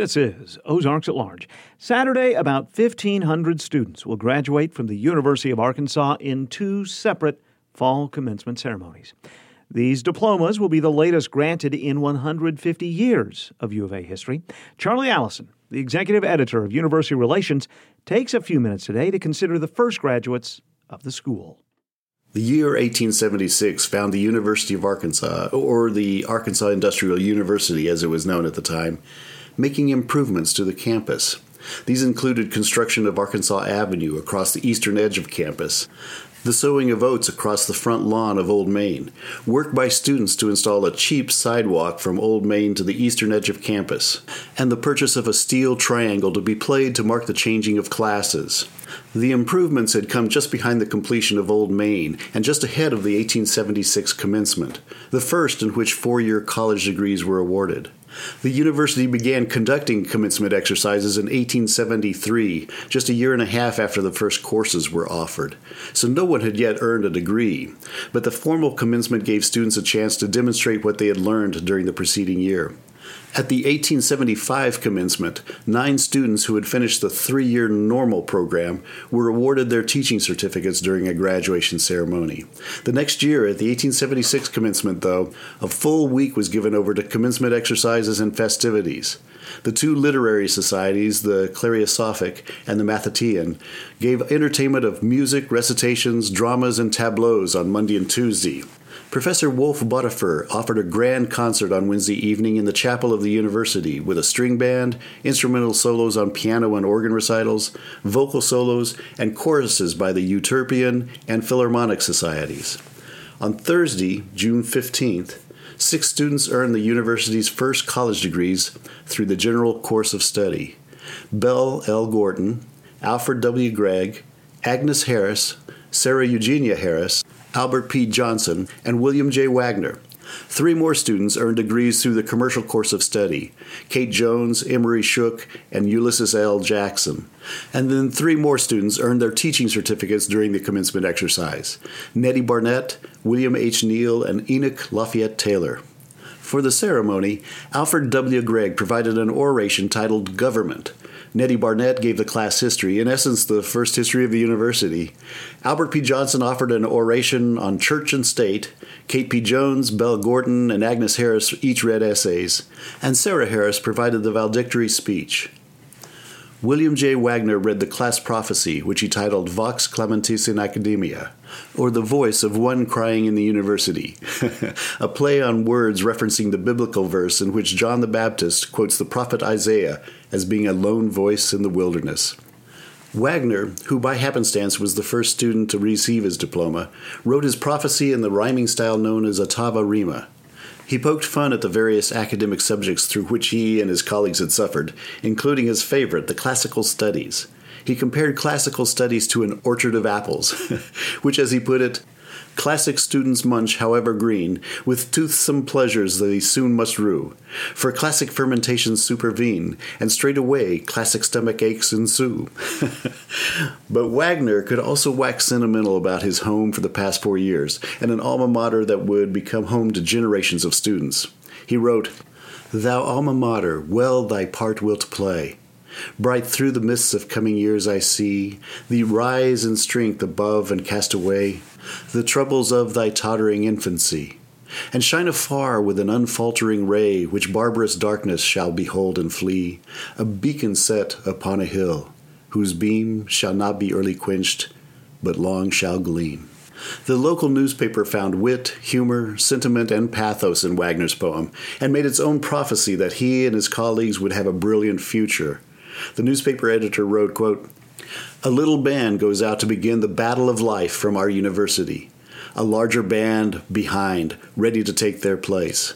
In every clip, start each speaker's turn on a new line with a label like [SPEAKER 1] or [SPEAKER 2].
[SPEAKER 1] This is Ozarks at Large. Saturday, about 1,500 students will graduate from the University of Arkansas in two separate fall commencement ceremonies. These diplomas will be the latest granted in 150 years of U of A history. Charlie Allison, the executive editor of University Relations, takes a few minutes today to consider the first graduates of the school.
[SPEAKER 2] The year 1876 found the University of Arkansas, or the Arkansas Industrial University as it was known at the time, making improvements to the campus. These included construction of Arkansas Avenue across the eastern edge of campus, the sowing of oats across the front lawn of Old Main, work by students to install a cheap sidewalk from Old Main to the eastern edge of campus, and the purchase of a steel triangle to be played to mark the changing of classes. The improvements had come just behind the completion of Old Main and just ahead of the 1876 commencement, the first in which four year college degrees were awarded. The university began conducting commencement exercises in 1873, just a year and a half after the first courses were offered. So no one had yet earned a degree, but the formal commencement gave students a chance to demonstrate what they had learned during the preceding year. At the 1875 commencement, nine students who had finished the three year normal program were awarded their teaching certificates during a graduation ceremony. The next year, at the 1876 commencement, though, a full week was given over to commencement exercises and festivities. The two literary societies, the Clariosophic and the Mathatean, gave entertainment of music, recitations, dramas, and tableaux on Monday and Tuesday. Professor Wolf Botifer offered a grand concert on Wednesday evening in the chapel of the university with a string band, instrumental solos on piano and organ recitals, vocal solos, and choruses by the Euterpian and Philharmonic societies. On Thursday, June 15th, six students earned the university's first college degrees through the general course of study. Belle L. Gordon, Alfred W. Gregg, Agnes Harris, Sarah Eugenia Harris, Albert P. Johnson, and William J. Wagner. Three more students earned degrees through the commercial course of study Kate Jones, Emery Shook, and Ulysses L. Jackson. And then three more students earned their teaching certificates during the commencement exercise Nettie Barnett, William H. Neal, and Enoch Lafayette Taylor. For the ceremony, Alfred W. Gregg provided an oration titled Government. Nettie Barnett gave the class history, in essence, the first history of the university. Albert P. Johnson offered an oration on church and state. Kate P. Jones, Belle Gordon, and Agnes Harris each read essays. And Sarah Harris provided the valedictory speech. William J. Wagner read the class prophecy, which he titled Vox Clamantis in Academia, or The Voice of One Crying in the University, a play on words referencing the biblical verse in which John the Baptist quotes the prophet Isaiah as being a lone voice in the wilderness. Wagner, who by happenstance was the first student to receive his diploma, wrote his prophecy in the rhyming style known as Ottava Rima, he poked fun at the various academic subjects through which he and his colleagues had suffered, including his favorite, the classical studies. He compared classical studies to an orchard of apples, which, as he put it, Classic students munch, however green, with toothsome pleasures they soon must rue. For classic fermentations supervene, and straightway classic stomach aches ensue. but Wagner could also wax sentimental about his home for the past four years, and an alma mater that would become home to generations of students. He wrote, Thou alma mater, well thy part wilt play. Bright through the mists of coming years I see thee rise in strength above and cast away the troubles of thy tottering infancy, and shine afar with an unfaltering ray, which barbarous darkness shall behold and flee, a beacon set upon a hill, whose beam shall not be early quenched, but long shall gleam. The local newspaper found wit, humor, sentiment, and pathos in Wagner's poem, and made its own prophecy that he and his colleagues would have a brilliant future. The newspaper editor wrote, quote, a little band goes out to begin the battle of life from our university, a larger band behind, ready to take their place.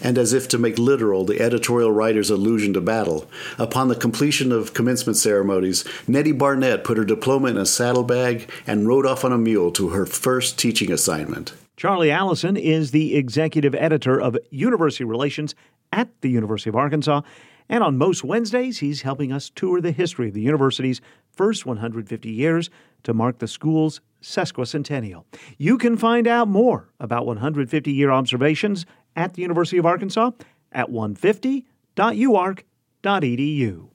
[SPEAKER 2] And as if to make literal the editorial writer's allusion to battle, upon the completion of commencement ceremonies, Nettie Barnett put her diploma in a saddlebag and rode off on a mule to her first teaching assignment.
[SPEAKER 1] Charlie Allison is the executive editor of University Relations at the University of Arkansas. And on most Wednesdays, he's helping us tour the history of the university's first 150 years to mark the school's sesquicentennial. You can find out more about 150 year observations at the University of Arkansas at 150.uark.edu. arkansas.edu.